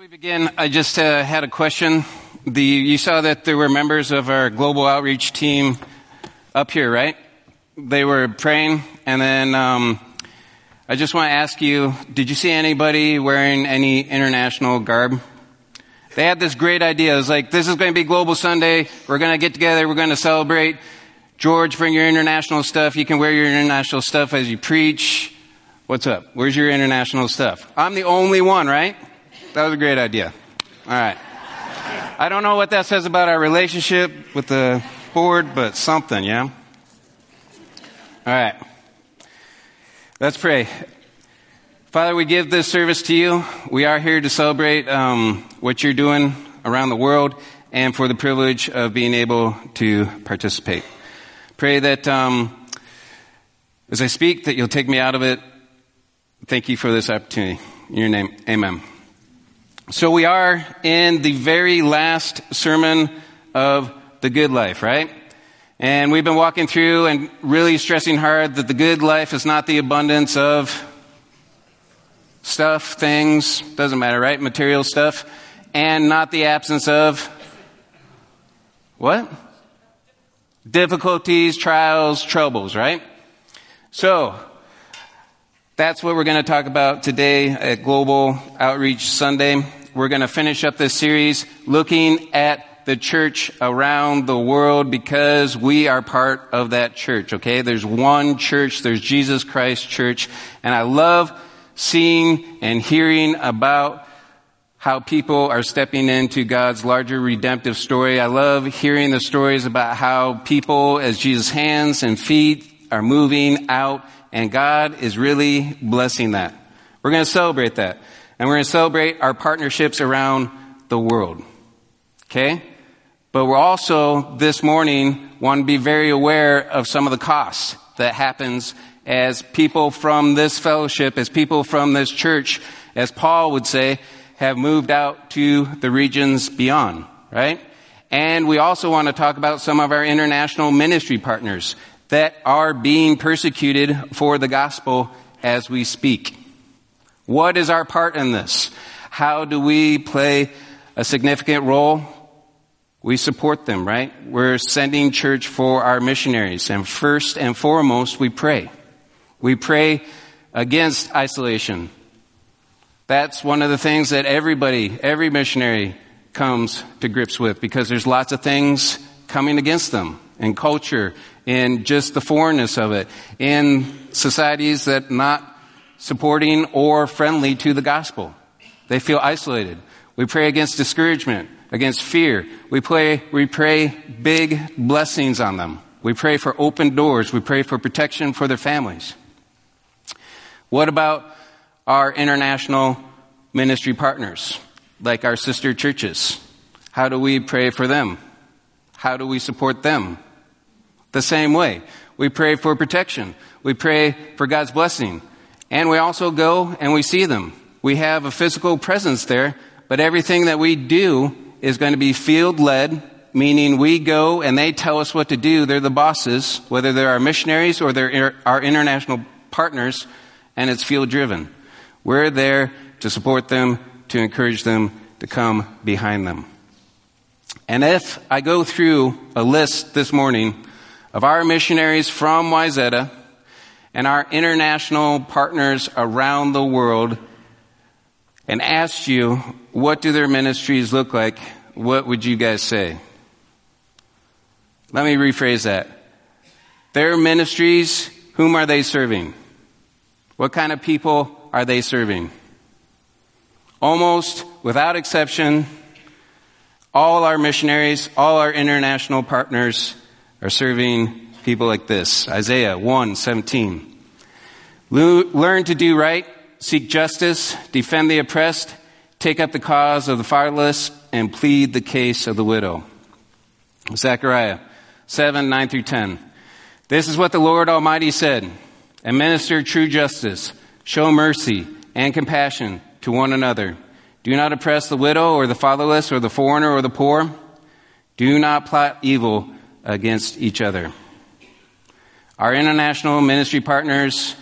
we begin, I just uh, had a question. The, you saw that there were members of our global outreach team up here, right? They were praying, and then um, I just want to ask you: Did you see anybody wearing any international garb? They had this great idea. It was like, "This is going to be Global Sunday. We're going to get together. We're going to celebrate." George, bring your international stuff. You can wear your international stuff as you preach. What's up? Where's your international stuff? I'm the only one, right? That was a great idea. All right. I don't know what that says about our relationship with the board, but something, yeah? All right. Let's pray. Father, we give this service to you. We are here to celebrate um, what you're doing around the world and for the privilege of being able to participate. Pray that um, as I speak, that you'll take me out of it. Thank you for this opportunity. In your name, amen. So we are in the very last sermon of the good life, right? And we've been walking through and really stressing hard that the good life is not the abundance of stuff, things, doesn't matter, right? Material stuff, and not the absence of what? Difficulties, trials, troubles, right? So, that's what we're going to talk about today at Global Outreach Sunday we're going to finish up this series looking at the church around the world because we are part of that church, okay? There's one church, there's Jesus Christ Church, and I love seeing and hearing about how people are stepping into God's larger redemptive story. I love hearing the stories about how people as Jesus' hands and feet are moving out and God is really blessing that. We're going to celebrate that. And we're going to celebrate our partnerships around the world. Okay? But we're also this morning want to be very aware of some of the costs that happens as people from this fellowship, as people from this church, as Paul would say, have moved out to the regions beyond, right? And we also want to talk about some of our international ministry partners that are being persecuted for the gospel as we speak. What is our part in this? How do we play a significant role? We support them, right? We're sending church for our missionaries. And first and foremost, we pray. We pray against isolation. That's one of the things that everybody, every missionary comes to grips with because there's lots of things coming against them in culture, in just the foreignness of it, in societies that not supporting or friendly to the gospel. They feel isolated. We pray against discouragement, against fear. We pray, we pray big blessings on them. We pray for open doors. We pray for protection for their families. What about our international ministry partners, like our sister churches? How do we pray for them? How do we support them? The same way. We pray for protection. We pray for God's blessing. And we also go and we see them. We have a physical presence there, but everything that we do is going to be field led, meaning we go and they tell us what to do. They're the bosses, whether they're our missionaries or they're our international partners, and it's field driven. We're there to support them, to encourage them, to come behind them. And if I go through a list this morning of our missionaries from Wayzata, and our international partners around the world and asked you, what do their ministries look like? What would you guys say? Let me rephrase that. Their ministries, whom are they serving? What kind of people are they serving? Almost without exception, all our missionaries, all our international partners are serving people like this. Isaiah 1, 17. Learn to do right, seek justice, defend the oppressed, take up the cause of the fatherless, and plead the case of the widow. Zechariah 7, 9 through 10. This is what the Lord Almighty said. Administer true justice, show mercy and compassion to one another. Do not oppress the widow or the fatherless or the foreigner or the poor. Do not plot evil against each other. Our international ministry partners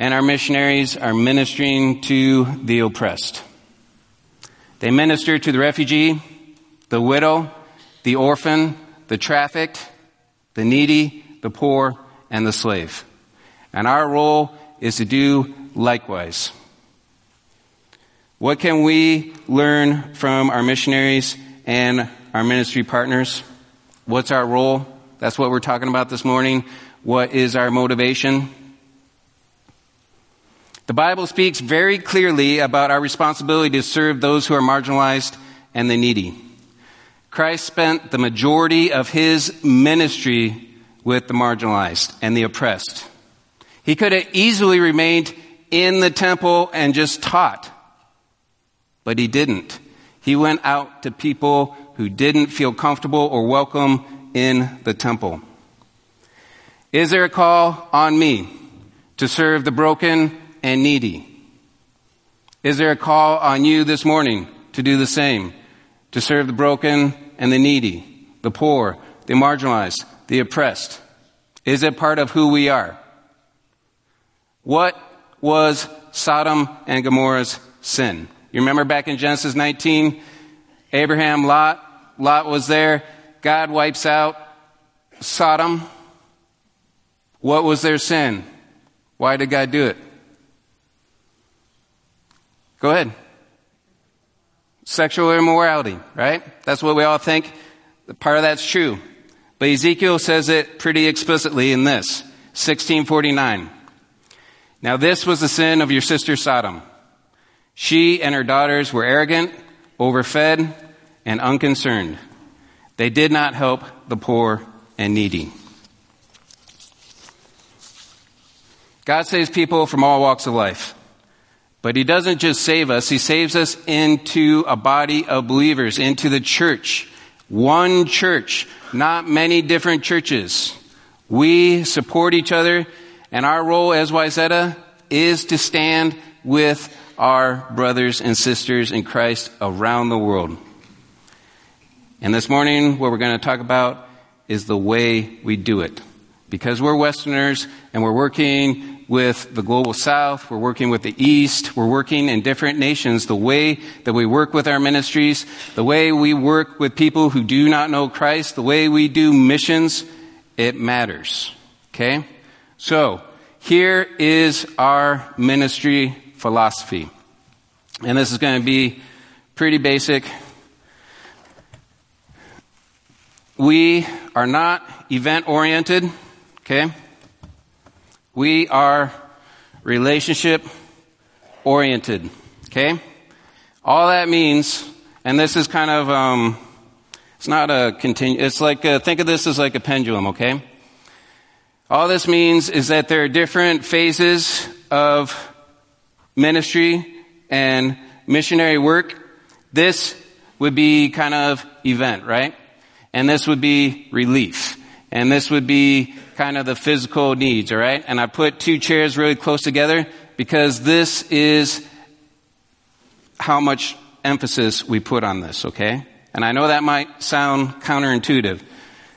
and our missionaries are ministering to the oppressed. They minister to the refugee, the widow, the orphan, the trafficked, the needy, the poor, and the slave. And our role is to do likewise. What can we learn from our missionaries and our ministry partners? What's our role? That's what we're talking about this morning. What is our motivation? The Bible speaks very clearly about our responsibility to serve those who are marginalized and the needy. Christ spent the majority of his ministry with the marginalized and the oppressed. He could have easily remained in the temple and just taught. But he didn't. He went out to people who didn't feel comfortable or welcome in the temple. Is there a call on me to serve the broken and needy? Is there a call on you this morning to do the same? To serve the broken and the needy, the poor, the marginalized, the oppressed? Is it part of who we are? What was Sodom and Gomorrah's sin? You remember back in Genesis 19, Abraham, Lot, Lot was there. God wipes out Sodom. What was their sin? Why did God do it? Go ahead. Sexual immorality, right? That's what we all think. Part of that's true. But Ezekiel says it pretty explicitly in this, 1649. Now this was the sin of your sister Sodom. She and her daughters were arrogant, overfed, and unconcerned. They did not help the poor and needy. God saves people from all walks of life. But He doesn't just save us, He saves us into a body of believers, into the church. One church, not many different churches. We support each other, and our role as Wayzata is to stand with our brothers and sisters in Christ around the world. And this morning, what we're going to talk about is the way we do it. Because we're Westerners and we're working with the global South, we're working with the East, we're working in different nations, the way that we work with our ministries, the way we work with people who do not know Christ, the way we do missions, it matters. Okay? So, here is our ministry philosophy. And this is going to be pretty basic. We are not event oriented, okay? We are relationship oriented, okay? All that means, and this is kind of, um, it's not a continue, it's like, a, think of this as like a pendulum, okay? All this means is that there are different phases of ministry and missionary work, this would be kind of event, right? And this would be relief. And this would be kind of the physical needs, alright? And I put two chairs really close together because this is how much emphasis we put on this, okay? And I know that might sound counterintuitive.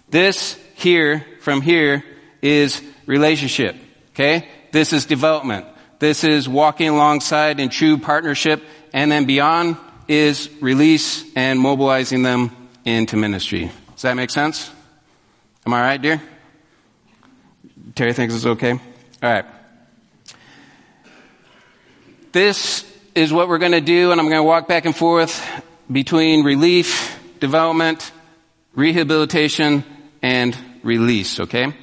This here, from here, is relationship, okay? This is development. This is walking alongside in true partnership. And then beyond is release and mobilizing them into ministry. Does that make sense? Am I right, dear? Terry thinks it's okay? All right. This is what we're going to do, and I'm going to walk back and forth between relief, development, rehabilitation, and release, okay?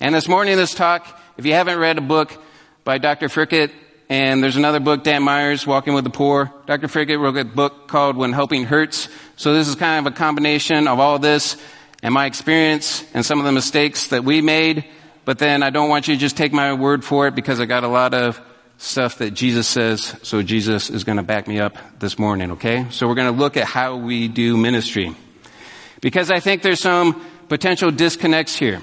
And this morning, this talk, if you haven't read a book, by Dr. Fikkert, and there's another book, Dan Myers, Walking with the Poor. Dr. Fikkert wrote a book called When Helping Hurts. So this is kind of a combination of all this and my experience and some of the mistakes that we made. But then I don't want you to just take my word for it because I got a lot of stuff that Jesus says. So Jesus is going to back me up this morning, okay? So we're going to look at how we do ministry. Because I think there's some potential disconnects here.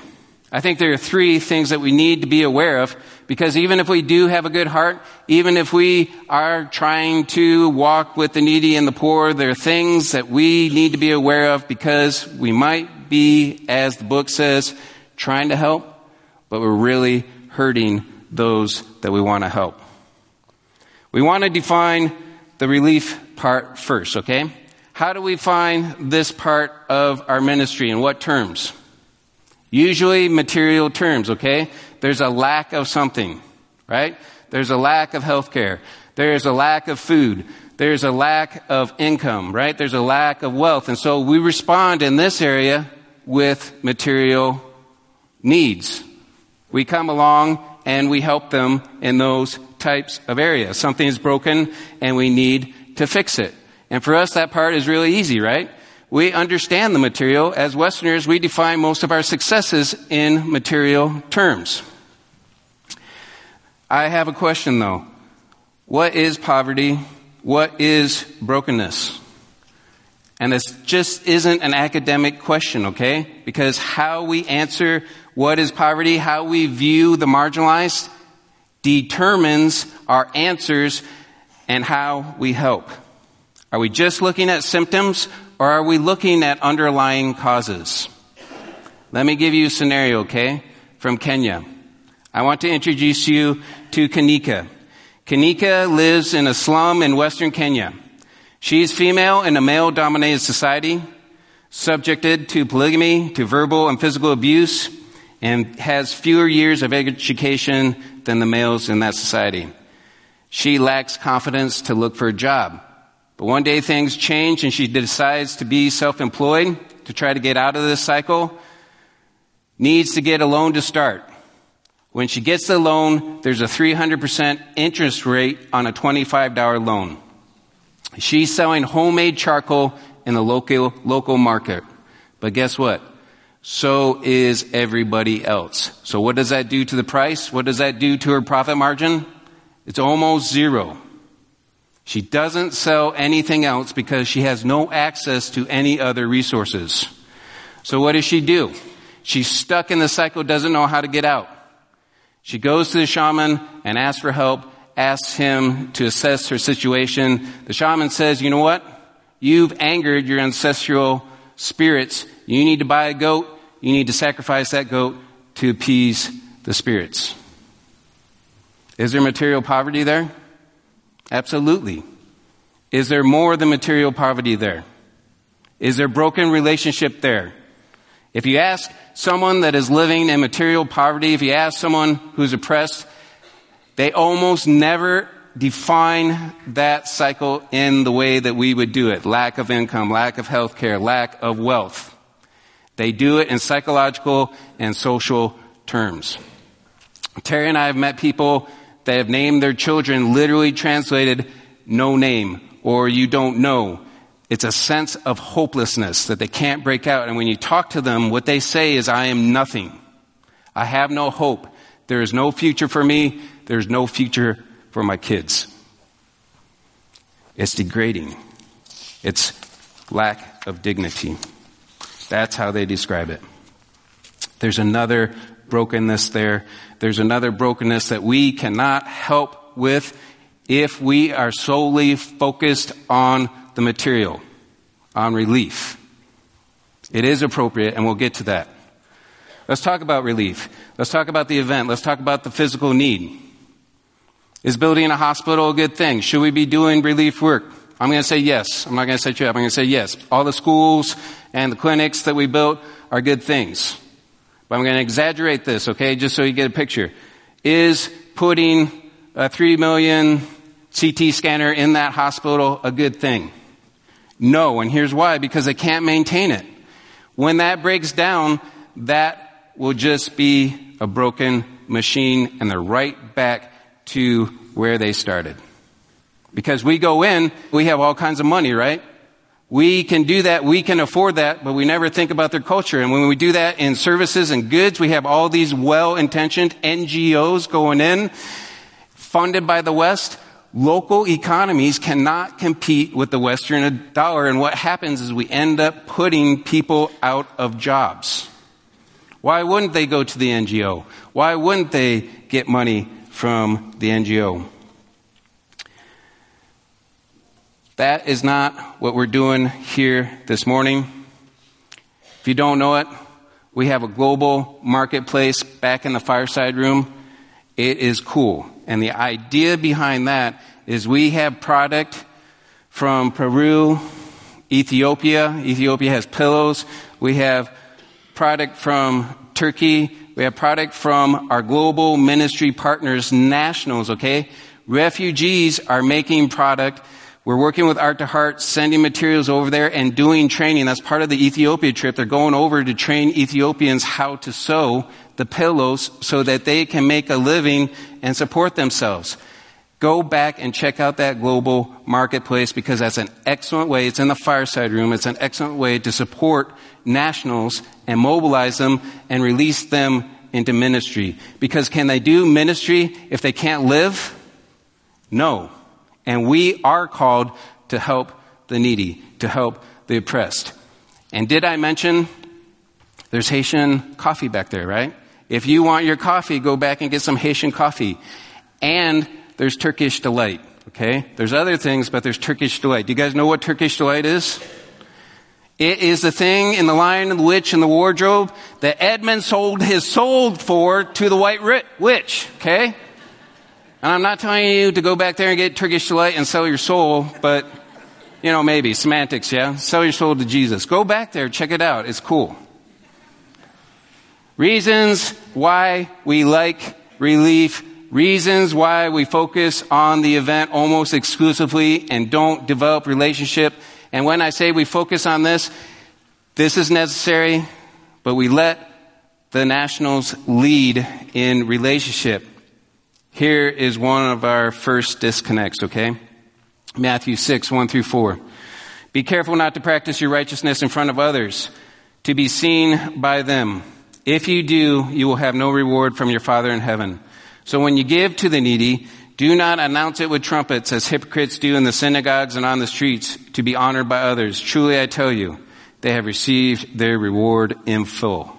I think there are three things that we need to be aware of because even if we do have a good heart, even if we are trying to walk with the needy and the poor, there are things that we need to be aware of because we might be, as the book says, trying to help, but we're really hurting those that we want to help. We want to define the relief part first, okay? How do we find this part of our ministry? In what terms? Usually material terms, okay? There's a lack of something, right? There's a lack of health care. There's a lack of food. There's a lack of income, right? There's a lack of wealth. And so we respond in this area with material needs. We come along and we help them in those types of areas. Something is broken and we need to fix it. And for us, that part is really easy, right? We understand the material. As Westerners, we define most of our successes in material terms. I have a question though. What is poverty? What is brokenness? And this just isn't an academic question, okay? Because how we answer what is poverty, how we view the marginalized, determines our answers and how we help. Are we just looking at symptoms or are we looking at underlying causes? Let me give you a scenario, okay, from Kenya. I want to introduce you to Kanika. Kanika lives in a slum in western Kenya. She is female in a male dominated society, subjected to polygamy, to verbal and physical abuse, and has fewer years of education than the males in that society. She lacks confidence to look for a job. But one day things change and she decides to be self-employed to try to get out of this cycle. Needs to get a loan to start. When she gets the loan, there's a 300% interest rate on a $25 loan. She's selling homemade charcoal in the local, local market. But guess what? So is everybody else. So what does that do to the price? What does that do to her profit margin? It's almost zero. She doesn't sell anything else because she has no access to any other resources. So what does she do? She's stuck in the cycle, doesn't know how to get out. She goes to the shaman and asks for help, asks him to assess her situation. The shaman says, you know what? You've angered your ancestral spirits. You need to buy a goat. You need to sacrifice that goat to appease the spirits. Is there material poverty there? Absolutely. Is there more than material poverty there? Is there broken relationship there? If you ask someone that is living in material poverty, if you ask someone who's oppressed, they almost never define that cycle in the way that we would do it. Lack of income, lack of health care, lack of wealth. They do it in psychological and social terms. Terry and I have met people that have named their children literally translated no name or you don't know. It's a sense of hopelessness that they can't break out. And when you talk to them, what they say is, I am nothing. I have no hope. There is no future for me. There's no future for my kids. It's degrading. It's lack of dignity. That's how they describe it. There's another brokenness there. There's another brokenness that we cannot help with if we are solely focused on the material, on relief. It is appropriate, and we'll get to that. Let's talk about relief. Let's talk about the event. Let's talk about the physical need. Is building a hospital a good thing? Should we be doing relief work? I'm going to say yes. I'm not going to say true. I'm going to say yes. All the schools and the clinics that we built are good things. But I'm going to exaggerate this, okay, just so you get a picture. Is putting a three million CT scanner in that hospital a good thing? No, and here's why, because they can't maintain it. When that breaks down, that will just be a broken machine and they're right back to where they started. Because we go in, we have all kinds of money, right? We can do that, we can afford that, but we never think about their culture. And when we do that in services and goods, we have all these well-intentioned NGOs going in, funded by the West. Local economies cannot compete with the Western dollar, and what happens is we end up putting people out of jobs. Why wouldn't they go to the NGO? Why wouldn't they get money from the NGO? That is not what we're doing here this morning. If you don't know it, we have a global marketplace back in the fireside room. It is cool. And the idea behind that is we have product from Peru, Ethiopia. Ethiopia has pillows. We have product from Turkey. We have product from our global ministry partners, nationals, okay? Refugees are making product. We're working with Art to Heart, sending materials over there and doing training. That's part of the Ethiopia trip. They're going over to train Ethiopians how to sew the pillows so that they can make a living and support themselves. Go back and check out that global marketplace because that's an excellent way. It's in the fireside room. It's an excellent way to support nationals and mobilize them and release them into ministry. Because can they do ministry if they can't live? No. And we are called to help the needy, to help the oppressed. And did I mention there's Haitian coffee back there, right? If you want your coffee, go back and get some Haitian coffee. And there's Turkish delight, okay? There's other things, but there's Turkish delight. Do you guys know what Turkish delight is? It is the thing in the lion the witch and the wardrobe that Edmund sold his soul for to the white witch, okay? And I'm not telling you to go back there and get Turkish delight and sell your soul, but, you know, maybe. Semantics, yeah? Sell your soul to Jesus. Go back there, check it out. It's cool. Reasons why we like relief. Reasons why we focus on the event almost exclusively and don't develop relationship. And when I say we focus on this, this is necessary, but we let the nationals lead in relationship. Here is one of our first disconnects, okay? Matthew 6, 1 through 4. Be careful not to practice your righteousness in front of others, to be seen by them. If you do, you will have no reward from your Father in heaven. So when you give to the needy, do not announce it with trumpets as hypocrites do in the synagogues and on the streets to be honored by others. Truly I tell you, they have received their reward in full.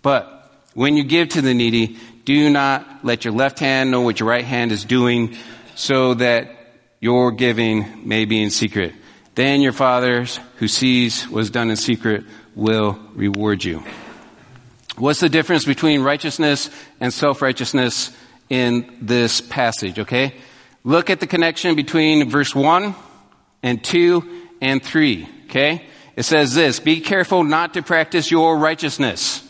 But when you give to the needy, do not let your left hand know what your right hand is doing so that your giving may be in secret. Then your Father who sees what's done in secret will reward you. What's the difference between righteousness and self-righteousness in this passage, okay? Look at the connection between verse 1 and 2 and 3, okay? It says this, be careful not to practice your righteousness.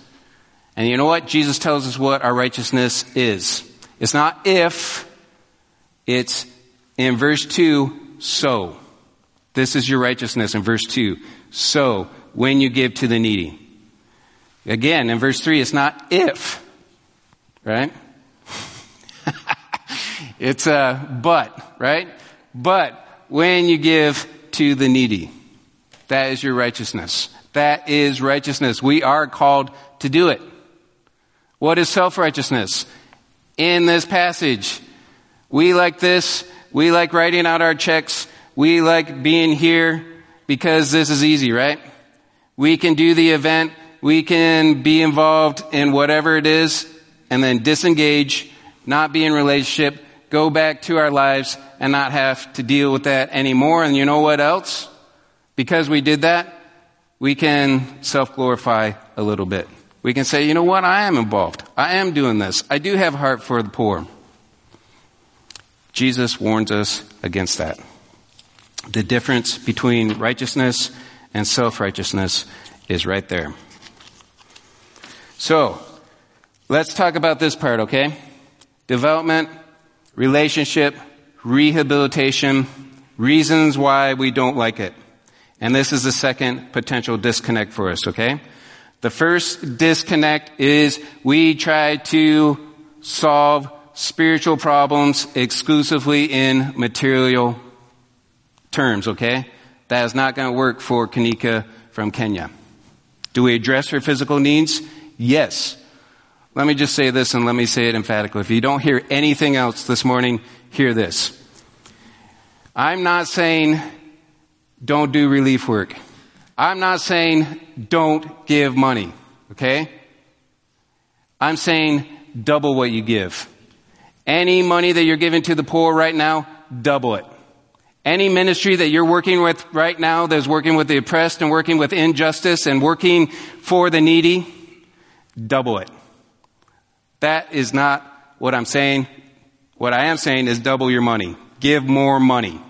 And you know what? Jesus tells us what our righteousness is. It's not if, it's in verse 2, so. This is your righteousness in verse 2. So, when you give to the needy. Again, in verse 3, it's not if, right? it's a but, right? But when you give to the needy, that is your righteousness. That is righteousness. We are called to do it. What is self-righteousness? In this passage, we like this. We like writing out our checks. We like being here because this is easy, right? We can do the event we can be involved in whatever it is and then disengage, not be in relationship, go back to our lives and not have to deal with that anymore. And you know what else? Because we did that, we can self-glorify a little bit. We can say, you know what? I am involved. I am doing this. I do have heart for the poor. Jesus warns us against that. The difference between righteousness and self-righteousness is right there. So, let's talk about this part, okay? Development, relationship, rehabilitation, reasons why we don't like it. And this is the second potential disconnect for us, okay? The first disconnect is we try to solve spiritual problems exclusively in material terms, okay? That is not going to work for Kanika from Kenya. Do we address her physical needs? Yes. Let me just say this and let me say it emphatically. If you don't hear anything else this morning, hear this. I'm not saying don't do relief work. I'm not saying don't give money. Okay? I'm saying double what you give. Any money that you're giving to the poor right now, double it. Any ministry that you're working with right now that's working with the oppressed and working with injustice and working for the needy, double it. That is not what I'm saying. What I am saying is double your money. Give more money.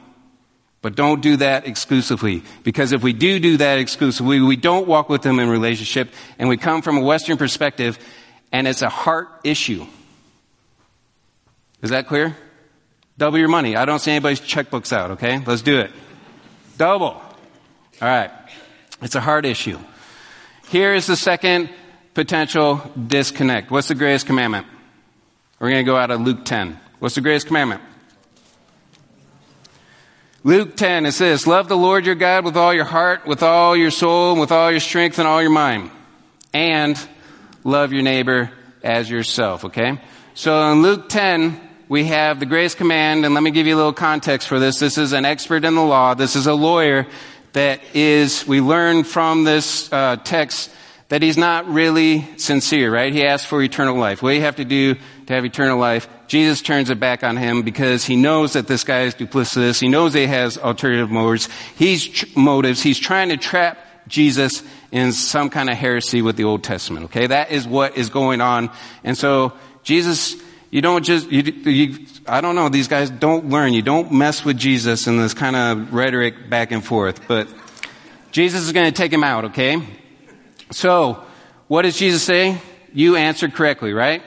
But don't do that exclusively. Because if we do do that exclusively, we don't walk with them in relationship and we come from a Western perspective and it's a heart issue. Is that clear? Double your money. I don't see anybody's checkbooks out, okay? Let's do it. Double. All right. It's a heart issue. Here is the second potential disconnect. What's the greatest commandment? We're going to go out of Luke 10. What's the greatest commandment? Luke 10 is this, love the Lord your God with all your heart, with all your soul, and with all your strength and all your mind. And love your neighbor as yourself, okay? So in Luke 10, we have the greatest command, and let me give you a little context for this. This is an expert in the law. This is a lawyer that is, we learn from this uh, text that he's not really sincere, right? He asks for eternal life. What do you have to do to have eternal life? Jesus turns it back on him because he knows that this guy is duplicitous. He knows he has alternative motives. He's tr- motives. He's trying to trap Jesus in some kind of heresy with the Old Testament. Okay, that is what is going on. And so Jesus, you don't just, you, you, I don't know, these guys don't learn. You don't mess with Jesus in this kind of rhetoric back and forth. But Jesus is going to take him out. Okay. So, what does Jesus say? You answered correctly, right?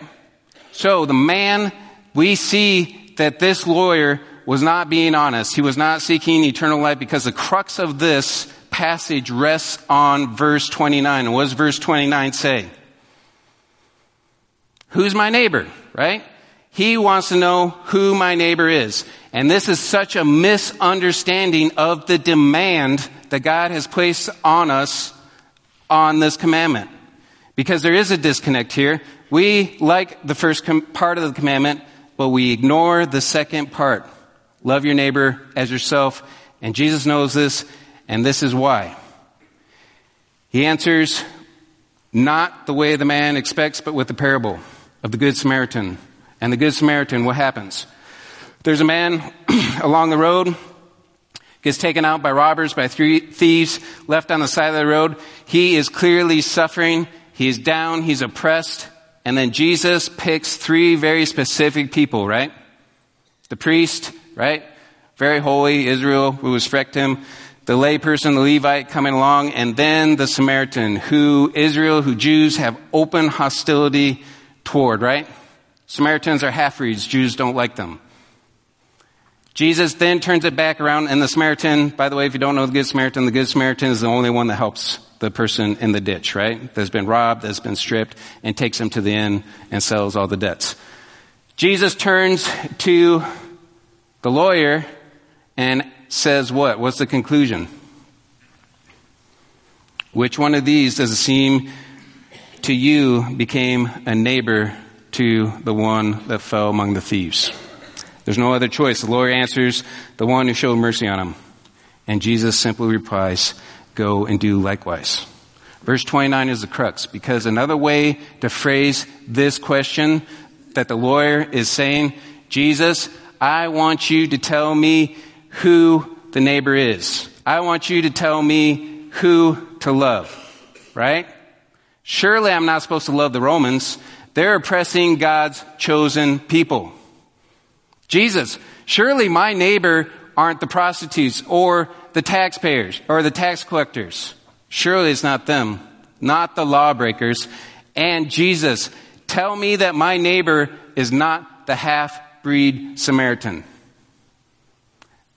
So the man, we see that this lawyer was not being honest. He was not seeking eternal life because the crux of this passage rests on verse 29. And what does verse 29 say? Who's my neighbor, right? He wants to know who my neighbor is. And this is such a misunderstanding of the demand that God has placed on us on this commandment. Because there is a disconnect here. We like the first com- part of the commandment, but we ignore the second part. Love your neighbor as yourself. And Jesus knows this, and this is why. He answers not the way the man expects, but with the parable of the Good Samaritan. And the Good Samaritan, what happens? There's a man along the road gets taken out by robbers, by three thieves, left on the side of the road. He is clearly suffering. He's down. He's oppressed. And then Jesus picks three very specific people, right? The priest, right? Very holy, Israel, who frecked him. The layperson, the Levite coming along, and then the Samaritan, who Israel, who Jews have open hostility toward, right? Samaritans are half-breeds. Jews don't like them. Jesus then turns it back around and the Samaritan, by the way, if you don't know the Good Samaritan, the Good Samaritan is the only one that helps the person in the ditch, right? That's been robbed, that's been stripped, and takes him to the inn and sells all the debts. Jesus turns to the lawyer and says what? What's the conclusion? Which one of these does it seem to you became a neighbor to the one that fell among the thieves? There's no other choice. The lawyer answers, the one who showed mercy on him. And Jesus simply replies, go and do likewise. Verse 29 is the crux because another way to phrase this question that the lawyer is saying, Jesus, I want you to tell me who the neighbor is. I want you to tell me who to love. Right? Surely I'm not supposed to love the Romans. They're oppressing God's chosen people. Jesus, surely my neighbor aren't the prostitutes or the taxpayers or the tax collectors. Surely it's not them, not the lawbreakers. And Jesus, tell me that my neighbor is not the half-breed Samaritan.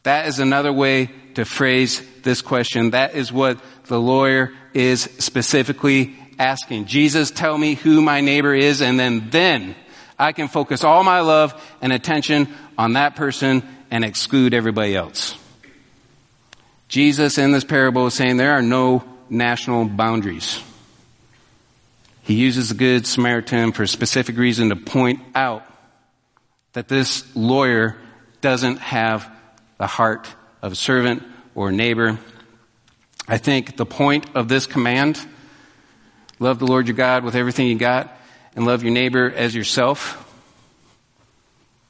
That is another way to phrase this question. That is what the lawyer is specifically asking. Jesus, tell me who my neighbor is and then, then I can focus all my love and attention on that person and exclude everybody else. Jesus in this parable is saying there are no national boundaries. He uses the Good Samaritan for a specific reason to point out that this lawyer doesn't have the heart of a servant or neighbor. I think the point of this command, love the Lord your God with everything you got, and love your neighbor as yourself.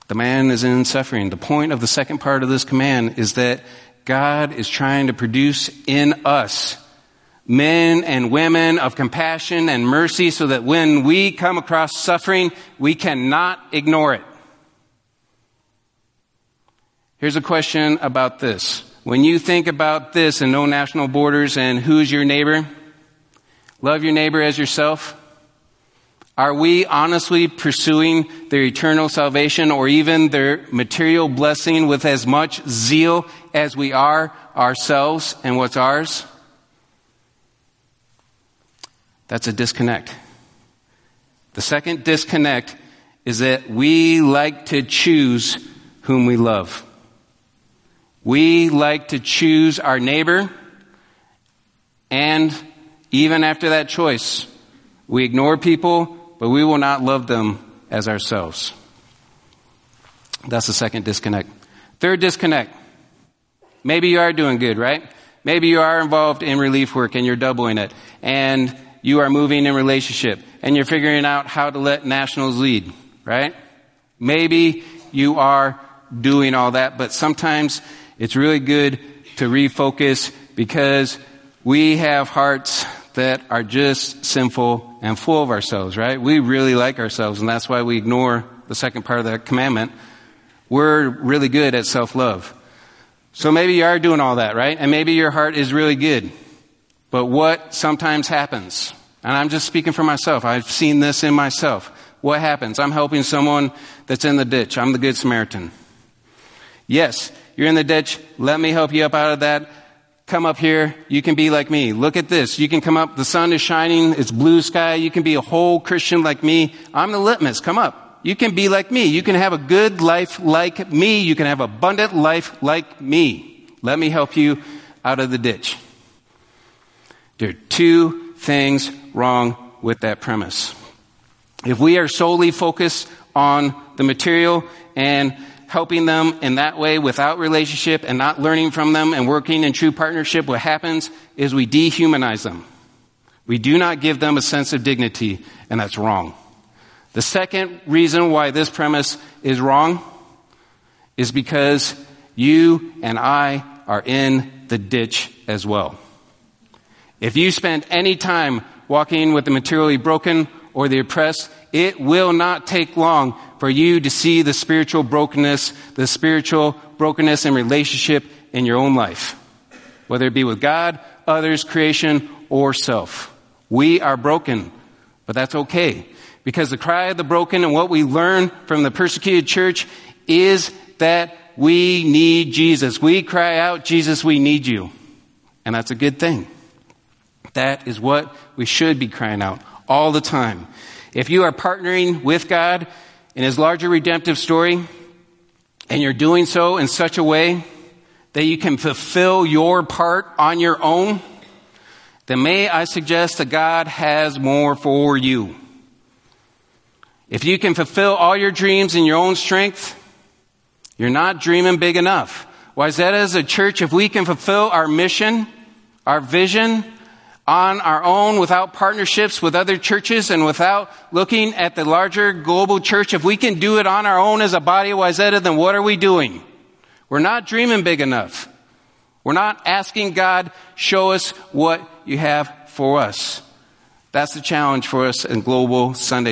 The man is in suffering. The point of the second part of this command is that God is trying to produce in us men and women of compassion and mercy so that when we come across suffering, we cannot ignore it. Here's a question about this. when you think about this and no national borders and who's your neighbor, love your neighbor as yourself, are we honestly pursuing their eternal salvation or even their material blessing with as much zeal as we are ourselves and what's ours? That's a disconnect. The second disconnect is that we like to choose whom we love. We like to choose our neighbor, and even after that choice, we ignore people, but we will not love them as ourselves. That's the second disconnect. Third disconnect. Maybe you are doing good, right? Maybe you are involved in relief work and you're doubling it. And you are moving in relationship and you're figuring out how to let nationals lead, right? Maybe you are doing all that, but sometimes it's really good to refocus because we have hearts that are just sinful and full of ourselves, right? We really like ourselves and that's why we ignore the second part of that commandment. We're really good at self-love. So maybe you are doing all that, right? And maybe your heart is really good. But what sometimes happens, and I'm just speaking for myself, I've seen this in myself. What happens? I'm helping someone that's in the ditch. I'm the good Samaritan. Yes, you're in the ditch. Let me help you up out of that. Come up here. You can be like me. Look at this. You can come up. The sun is shining. It's blue sky. You can be a whole Christian like me. I'm the litmus. Come up. You can be like me. You can have a good life like me. You can have abundant life like me. Let me help you out of the ditch. There are two things wrong with that premise. If we are solely focused on the material and helping them in that way without relationship and not learning from them and working in true partnership, what happens is we dehumanize them. We do not give them a sense of dignity, and that's wrong. The second reason why this premise is wrong is because you and I are in the ditch as well. If you spend any time walking with the materially broken or the oppressed, it will not take long for you to see the spiritual brokenness, the spiritual brokenness in relationship in your own life. Whether it be with God, others, creation, or self. We are broken, but that's okay. Because the cry of the broken and what we learn from the persecuted church is that we need Jesus. We cry out, Jesus, we need you. And that's a good thing. That is what we should be crying out all the time. If you are partnering with God in His larger redemptive story, and you're doing so in such a way that you can fulfill your part on your own, then may I suggest that God has more for you. If you can fulfill all your dreams in your own strength, you're not dreaming big enough. Why is that as a church, if we can fulfill our mission, our vision, on our own without partnerships with other churches and without looking at the larger global church, if we can do it on our own as a body of Wayzata, then what are we doing? We're not dreaming big enough. We're not asking God, show us what you have for us. That's the challenge for us in Global Sunday.